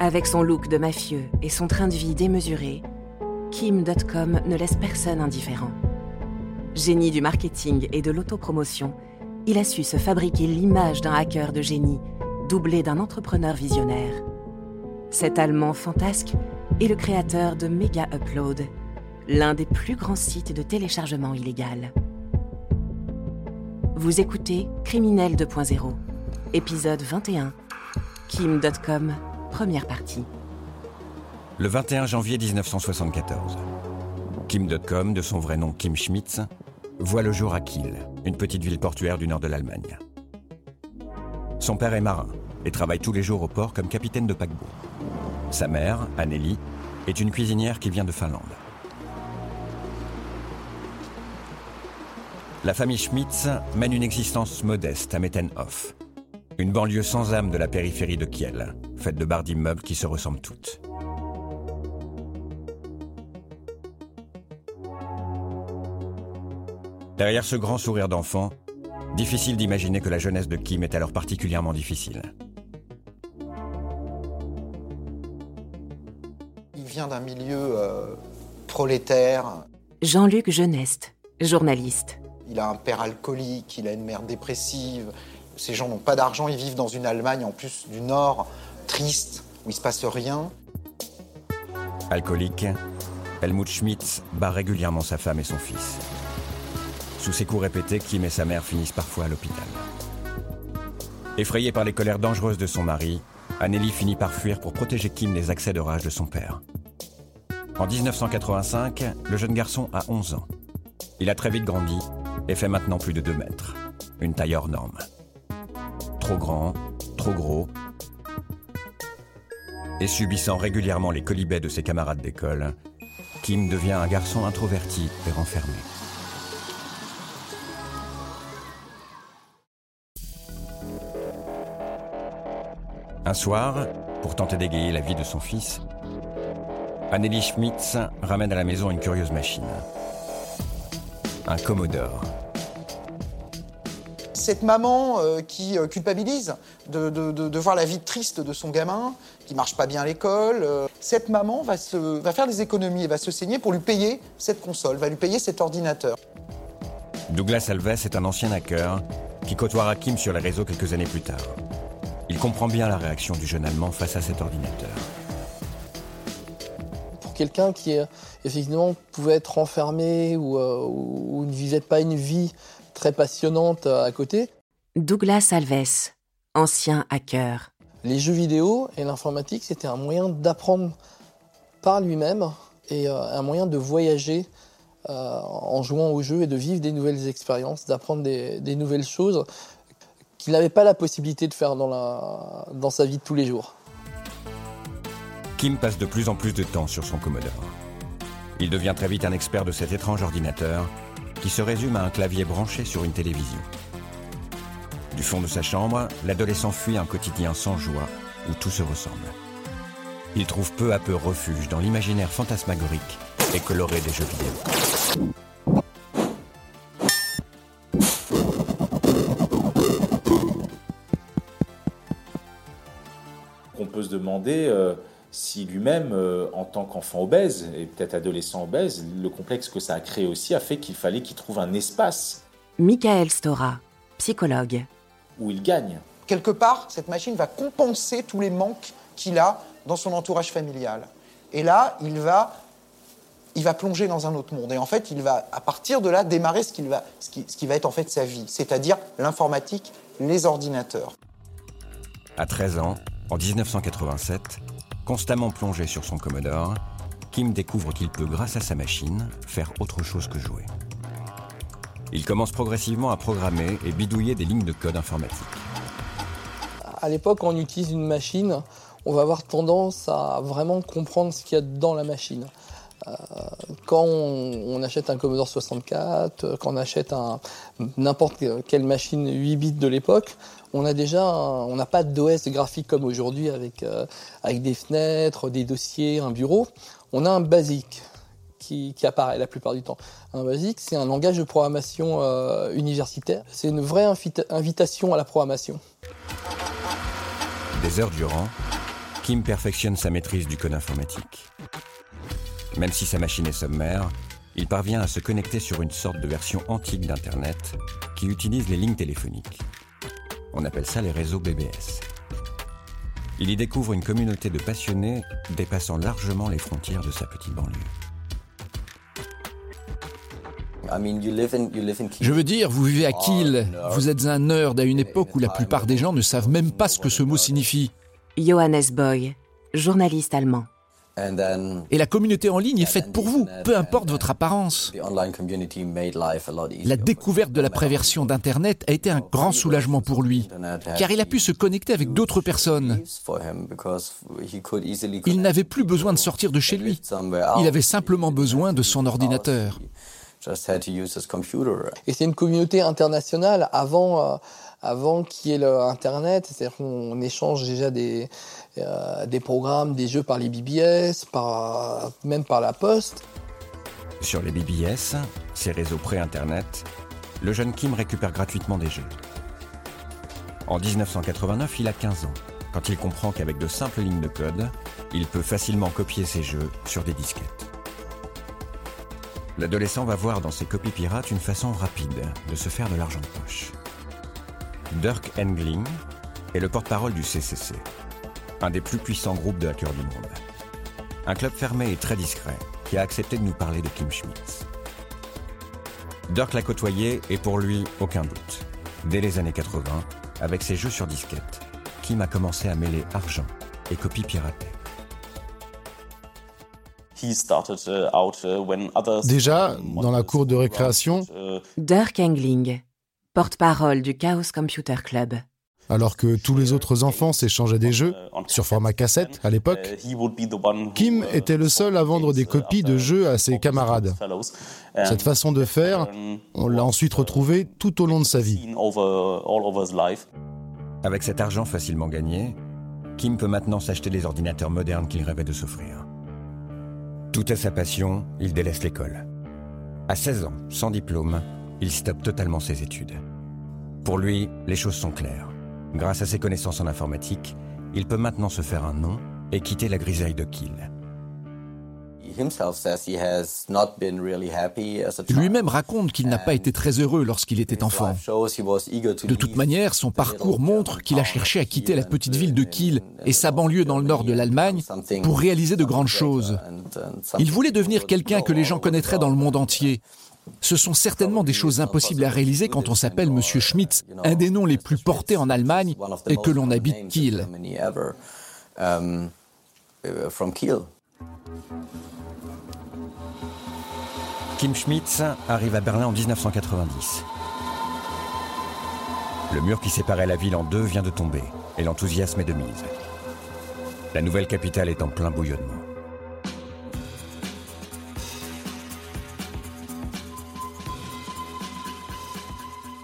Avec son look de mafieux et son train de vie démesuré, Kim.com ne laisse personne indifférent. Génie du marketing et de l'autopromotion, il a su se fabriquer l'image d'un hacker de génie, doublé d'un entrepreneur visionnaire. Cet Allemand fantasque est le créateur de Mega Upload, l'un des plus grands sites de téléchargement illégal. Vous écoutez Criminel 2.0, épisode 21, Kim.com, première partie. Le 21 janvier 1974, Kim.com, de son vrai nom Kim Schmitz, voit le jour à Kiel, une petite ville portuaire du nord de l'Allemagne. Son père est marin et travaille tous les jours au port comme capitaine de paquebot. Sa mère, Anneli, est une cuisinière qui vient de Finlande. La famille Schmitz mène une existence modeste à Mettenhof, une banlieue sans âme de la périphérie de Kiel, faite de barres d'immeubles qui se ressemblent toutes. Derrière ce grand sourire d'enfant, difficile d'imaginer que la jeunesse de Kim est alors particulièrement difficile. Il vient d'un milieu euh, prolétaire. Jean-Luc Geneste, journaliste. Il a un père alcoolique, il a une mère dépressive. Ces gens n'ont pas d'argent, ils vivent dans une Allemagne en plus du Nord, triste, où il se passe rien. Alcoolique, Helmut Schmitz bat régulièrement sa femme et son fils. Sous ses coups répétés, Kim et sa mère finissent parfois à l'hôpital. Effrayée par les colères dangereuses de son mari, Anneli finit par fuir pour protéger Kim des accès de rage de son père. En 1985, le jeune garçon a 11 ans. Il a très vite grandi et fait maintenant plus de 2 mètres. Une taille hors norme. Trop grand, trop gros. Et subissant régulièrement les colibets de ses camarades d'école, Kim devient un garçon introverti et renfermé. Un soir, pour tenter d'égayer la vie de son fils, Anneli Schmitz ramène à la maison une curieuse machine. Un Commodore. Cette maman euh, qui euh, culpabilise de, de- de- de voir la vie triste de son gamin, qui marche pas bien à l'école, euh, cette maman va, se, va faire des économies et va se saigner pour lui payer cette console, va lui payer cet ordinateur. Douglas Alves est un ancien hacker qui côtoiera Kim sur les réseaux quelques années plus tard. Il comprend bien la réaction du jeune Allemand face à cet ordinateur. pour quelqu'un qui effectivement pouvait être enfermé ou, euh, ou ne vivait pas une vie très passionnante à côté, Douglas Alves, ancien hacker. les jeux vidéo et l'informatique, c'était un moyen d'apprendre par lui-même et euh, un moyen de voyager euh, en jouant aux jeux et de vivre des nouvelles expériences, d'apprendre des, des nouvelles choses qu'il n'avait pas la possibilité de faire dans, la, dans sa vie de tous les jours. Kim passe de plus en plus de temps sur son Commodore. Il devient très vite un expert de cet étrange ordinateur qui se résume à un clavier branché sur une télévision. Du fond de sa chambre, l'adolescent fuit un quotidien sans joie où tout se ressemble. Il trouve peu à peu refuge dans l'imaginaire fantasmagorique et coloré des jeux vidéo. On peut se demander euh, si lui-même, euh, en tant qu'enfant obèse, et peut-être adolescent obèse, le complexe que ça a créé aussi a fait qu'il fallait qu'il trouve un espace Michael Stora, psychologue. où il gagne. Quelque part, cette machine va compenser tous les manques qu'il a dans son entourage familial. Et là, il va, il va plonger dans un autre monde. Et en fait, il va, à partir de là, démarrer ce, qu'il va, ce, qui, ce qui va être en fait sa vie, c'est-à-dire l'informatique, les ordinateurs. À 13 ans, en 1987, constamment plongé sur son Commodore, Kim découvre qu'il peut, grâce à sa machine, faire autre chose que jouer. Il commence progressivement à programmer et bidouiller des lignes de code informatique. À l'époque, quand on utilise une machine, on va avoir tendance à vraiment comprendre ce qu'il y a dans la machine. Euh, quand on, achète un Commodore 64, euh, quand on achète n'importe quelle machine 8 bits de l'époque, on a déjà, on n'a pas d'OS graphique comme aujourd'hui avec, euh, avec des fenêtres, des dossiers, un bureau. On a un basique qui, apparaît la plupart du temps. Un basique, c'est un langage de programmation euh, universitaire. C'est une vraie invita- invitation à la programmation. Des heures durant, Kim perfectionne sa maîtrise du code informatique. Même si sa machine est sommaire, il parvient à se connecter sur une sorte de version antique d'Internet qui utilise les lignes téléphoniques. On appelle ça les réseaux BBS. Il y découvre une communauté de passionnés dépassant largement les frontières de sa petite banlieue. Je veux dire, vous vivez à Kiel, vous êtes un nerd à une époque où la plupart des gens ne savent même pas ce que ce mot signifie. Johannes Boy, journaliste allemand. Et la communauté en ligne est faite pour vous, peu importe votre apparence. La découverte de la préversion d'Internet a été un grand soulagement pour lui, car il a pu se connecter avec d'autres personnes. Il n'avait plus besoin de sortir de chez lui. Il avait simplement besoin de son ordinateur. Et c'est une communauté internationale avant, euh, avant qu'il y ait l'Internet. C'est-à-dire qu'on échange déjà des, euh, des programmes, des jeux par les BBS, par, même par la poste. Sur les BBS, ces réseaux pré-Internet, le jeune Kim récupère gratuitement des jeux. En 1989, il a 15 ans, quand il comprend qu'avec de simples lignes de code, il peut facilement copier ses jeux sur des disquettes. L'adolescent va voir dans ses copies pirates une façon rapide de se faire de l'argent de poche. Dirk Engling est le porte-parole du CCC, un des plus puissants groupes de hackers du monde. Un club fermé et très discret qui a accepté de nous parler de Kim Schmitz. Dirk l'a côtoyé et pour lui, aucun doute. Dès les années 80, avec ses jeux sur disquette, Kim a commencé à mêler argent et copies piratées. Uh, uh, Déjà, dans la cour de récréation, uh, Dirk Engling, porte-parole du Chaos Computer Club. Alors que tous les autres enfants s'échangeaient des jeux, sur format cassette à l'époque, Kim était le seul à vendre des copies de jeux à ses camarades. Cette façon de faire, on l'a ensuite retrouvé tout au long de sa vie. Avec cet argent facilement gagné, Kim peut maintenant s'acheter les ordinateurs modernes qu'il rêvait de s'offrir. Tout est sa passion, il délaisse l'école. À 16 ans, sans diplôme, il stoppe totalement ses études. Pour lui, les choses sont claires. Grâce à ses connaissances en informatique, il peut maintenant se faire un nom et quitter la grisaille de Kiel. Lui-même raconte qu'il n'a pas été très heureux lorsqu'il était enfant. De toute manière, son parcours montre qu'il a cherché à quitter la petite ville de Kiel et sa banlieue dans le nord de l'Allemagne pour réaliser de grandes choses. Il voulait devenir quelqu'un que les gens connaîtraient dans le monde entier. Ce sont certainement des choses impossibles à réaliser quand on s'appelle Monsieur Schmitz, un des noms les plus portés en Allemagne et que l'on habite Kiel. Kim Schmitz arrive à Berlin en 1990. Le mur qui séparait la ville en deux vient de tomber et l'enthousiasme est de mise. La nouvelle capitale est en plein bouillonnement.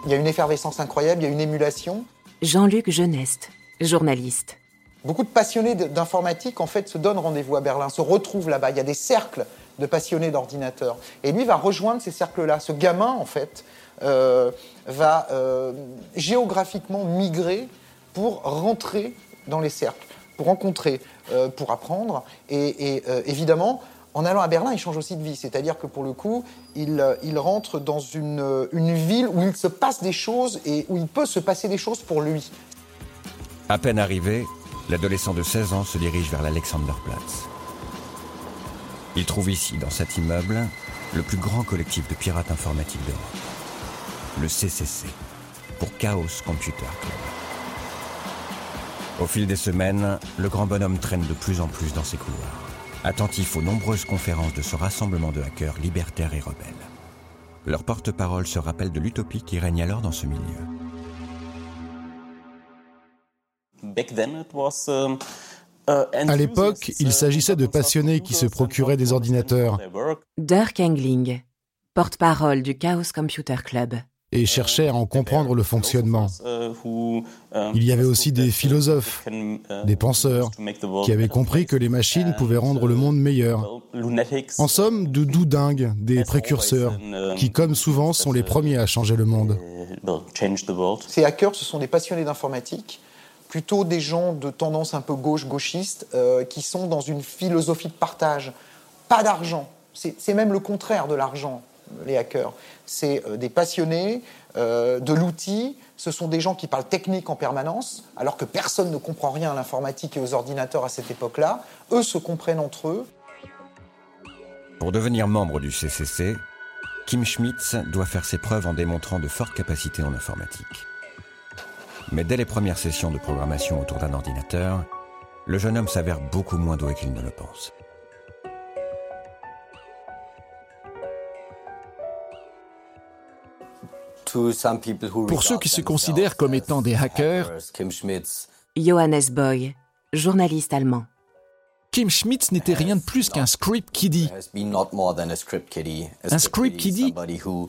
Il y a une effervescence incroyable, il y a une émulation. Jean-Luc Geneste, journaliste. Beaucoup de passionnés d'informatique, en fait, se donnent rendez-vous à Berlin, se retrouvent là-bas. Il y a des cercles de passionnés d'ordinateurs. Et lui va rejoindre ces cercles-là. Ce gamin, en fait, euh, va euh, géographiquement migrer pour rentrer dans les cercles, pour rencontrer, euh, pour apprendre. Et, évidemment, en allant à Berlin, il change aussi de vie. C'est-à-dire que pour le coup, il, il rentre dans une, une, ville où il se passe des choses et où il peut se passer des choses pour lui. À peine arrivé, l'adolescent de 16 ans se dirige vers l'Alexanderplatz. Il trouve ici, dans cet immeuble, le plus grand collectif de pirates informatiques d'Europe, le CCC, pour Chaos Computer Club. Au fil des semaines, le grand bonhomme traîne de plus en plus dans ses couloirs, attentif aux nombreuses conférences de ce rassemblement de hackers libertaires et rebelles. Leur porte-parole se rappelle de l'utopie qui règne alors dans ce milieu. Um, euh, à l'époque, il s'agissait de passionnés qui se procuraient des ordinateurs. Dirk Engling, porte-parole du Chaos Computer Club. Et cherchait à en comprendre le fonctionnement. Il y avait aussi des philosophes, des penseurs, qui avaient compris que les machines pouvaient rendre le monde meilleur. En somme, de doudingues, des précurseurs, qui comme souvent sont les premiers à changer le monde. Ces hackers, ce sont des passionnés d'informatique plutôt des gens de tendance un peu gauche-gauchiste euh, qui sont dans une philosophie de partage. Pas d'argent. C'est même le contraire de l'argent, les hackers. C'est euh, des passionnés, euh, de l'outil. Ce sont des gens qui parlent technique en permanence, alors que personne ne comprend rien à l'informatique et aux ordinateurs à cette époque-là. Eux se comprennent entre eux. Pour devenir membre du CCC, Kim Schmitz doit faire ses preuves en démontrant de fortes capacités en informatique. Mais dès les premières sessions de programmation autour d'un ordinateur, le jeune homme s'avère beaucoup moins doué qu'il ne le pense. Pour ceux qui se considèrent comme étant des hackers, Johannes Boy, journaliste allemand. Kim Schmitz n'était rien de plus qu'un script kiddie. Un script kiddie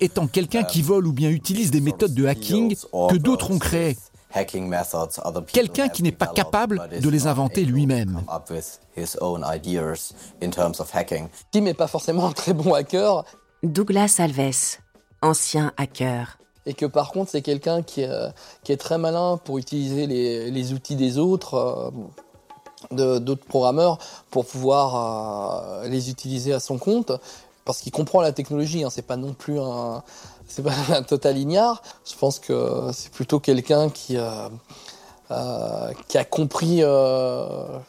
étant quelqu'un qui vole ou bien utilise des méthodes de hacking que d'autres ont créées. Quelqu'un qui n'est pas capable de les inventer lui-même. Kim n'est pas forcément un très bon hacker. Douglas Alves, ancien hacker. Et que par contre, c'est quelqu'un qui, est très malin pour utiliser les, outils des autres, euh, d'autres programmeurs, pour pouvoir euh, les utiliser à son compte. Parce qu'il comprend la technologie, hein, c'est pas non plus un, c'est pas un total ignare. Je pense que c'est plutôt quelqu'un qui, euh, euh, qui a compris euh,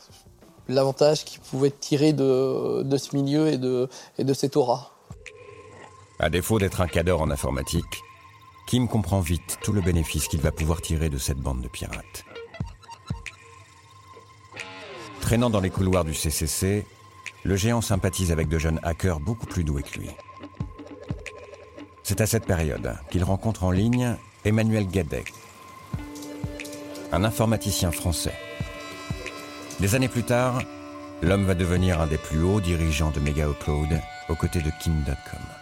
l'avantage qu'il pouvait tirer de, de, ce milieu et de, et de cette aura. À défaut d'être un cadre en informatique, Kim comprend vite tout le bénéfice qu'il va pouvoir tirer de cette bande de pirates. Traînant dans les couloirs du CCC, le géant sympathise avec de jeunes hackers beaucoup plus doués que lui. C'est à cette période qu'il rencontre en ligne Emmanuel Gadet, un informaticien français. Des années plus tard, l'homme va devenir un des plus hauts dirigeants de Mega Upload aux côtés de Kim.com.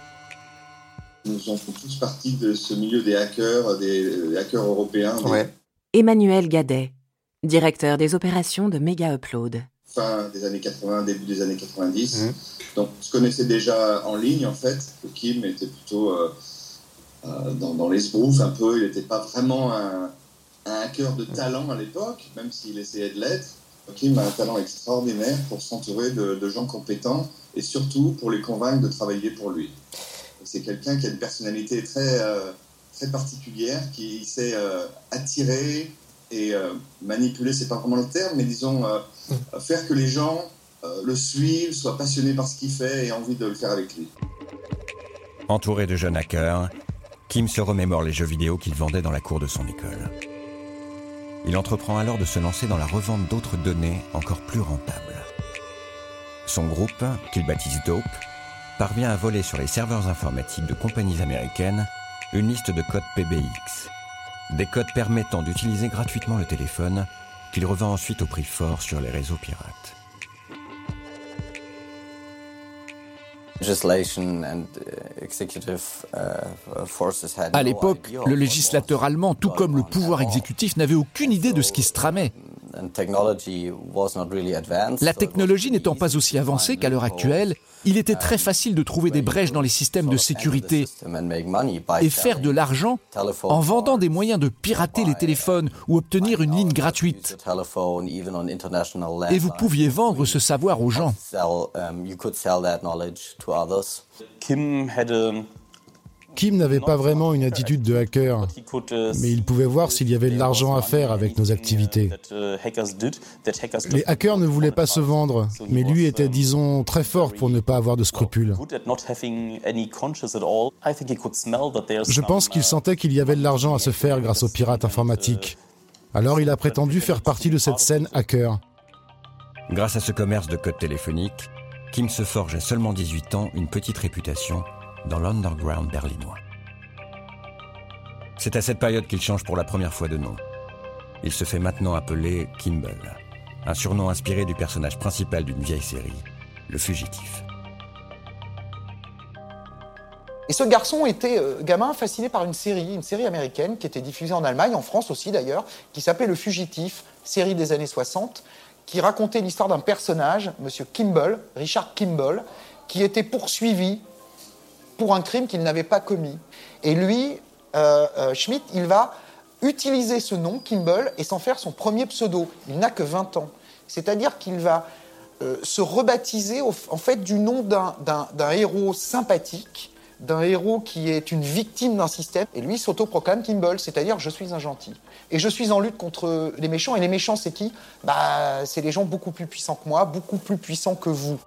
Nous faisons tous partie de ce milieu des hackers, des, hackers européens. Emmanuel Gadet, directeur des opérations de Mega Upload. Fin des années 80, début des années 90. Donc, je connaissais déjà en ligne, en fait. Kim était plutôt euh, euh, dans, dans l'esbrouf un peu. Il n'était pas vraiment un, hacker de talent à l'époque, même s'il essayait de l'être. Kim a un talent extraordinaire pour s'entourer de, gens compétents et surtout pour les convaincre de travailler pour lui. C'est quelqu'un qui a une personnalité très, euh, très particulière, qui sait attirer et manipuler, c'est pas vraiment le terme, mais disons faire que les gens euh, le suivre, soit passionné par ce qu'il fait et envie de le faire avec lui. Entouré de jeunes hackers, Kim se remémore les jeux vidéo qu'il vendait dans la cour de son école. Il entreprend alors de se lancer dans la revente d'autres données encore plus rentables. Son groupe, qu'il baptise Dope, parvient à voler sur les serveurs informatiques de compagnies américaines une liste de codes PBX, des codes permettant d'utiliser gratuitement le téléphone qu'il revend ensuite au prix fort sur les réseaux pirates. Uh, à l'époque, le législateur allemand, tout comme le pouvoir exécutif, n'avait aucune idée de ce qui se tramait. La technologie n'étant pas aussi avancée qu'à l'heure actuelle, il était très facile de trouver des brèches dans les systèmes de sécurité et faire de l'argent en vendant des moyens de pirater les téléphones ou obtenir une ligne gratuite. Et vous pouviez vendre ce savoir aux gens. Kim Kim n'avait pas vraiment une attitude de hacker, mais il pouvait voir s'il y avait de l'argent à faire avec nos activités. Les hackers ne voulaient pas se vendre, mais lui était, disons, très fort pour ne pas avoir de scrupules. Je pense qu'il sentait qu'il y avait de l'argent à se faire grâce aux pirates informatiques. Alors il a prétendu faire partie de cette scène hacker. Grâce à ce commerce de codes téléphoniques, Kim se forge à seulement 18 ans une petite réputation dans l'underground berlinois. C'est à cette période qu'il change pour la première fois de nom. Il se fait maintenant appeler Kimball, un surnom inspiré du personnage principal d'une vieille série, Le Fugitif. Et ce garçon était euh, gamin fasciné par une série, une série américaine qui était diffusée en Allemagne, en France aussi d'ailleurs, qui s'appelait Le Fugitif, série des années 60, qui racontait l'histoire d'un personnage, M. Kimball, Richard Kimball, qui était poursuivi pour un crime qu'il n'avait pas commis. Et lui, euh, euh, Schmidt, il va utiliser ce nom, Kimball, et s'en faire son premier pseudo. Il n'a que 20 ans. C'est-à-dire qu'il va euh, se rebaptiser en fait du nom d'un héros sympathique, d'un héros qui est une victime d'un système, et lui s'autoproclame Kimball, c'est-à-dire je suis un gentil. Et je suis en lutte contre les méchants, et les méchants c'est qui? Bah c'est les gens beaucoup plus puissants que moi, beaucoup plus puissants que vous.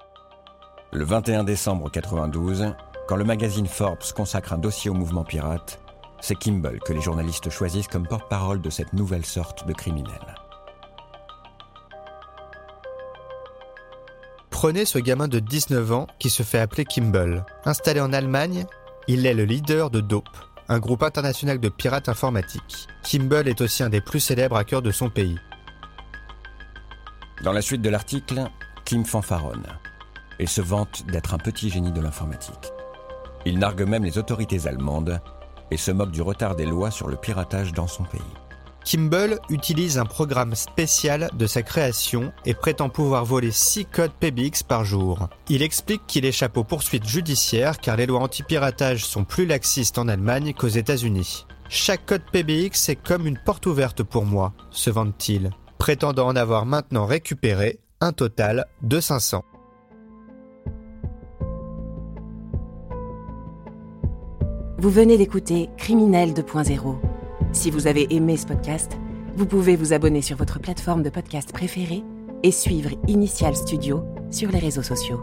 Le 21 décembre 92, quand le magazine Forbes consacre un dossier au mouvement pirate, c'est Kimball que les journalistes choisissent comme porte-parole de cette nouvelle sorte de criminel. Prenez ce gamin de 19 ans qui se fait appeler Kimball. Installé en Allemagne, il est le leader de Dope, un groupe international de pirates informatiques. Kimball est aussi un des plus célèbres hackers de son pays. Dans la suite de l'article, Kim fanfaronne et se vante d'être un petit génie de l'informatique. Il nargue même les autorités allemandes et se moque du retard des lois sur le piratage dans son pays. Kimball utilise un programme spécial de sa création et prétend pouvoir voler 6 codes PBX par jour. Il explique qu'il échappe aux poursuites judiciaires car les lois anti-piratage sont plus laxistes en Allemagne qu'aux États-Unis. Chaque code PBX est comme une porte ouverte pour moi, se vante-t-il, prétendant en avoir maintenant récupéré un total de 500. Vous venez d'écouter Criminel 2.0 si vous avez aimé ce podcast, vous pouvez vous abonner sur votre plateforme de podcast préférée et suivre Initial Studio sur les réseaux sociaux.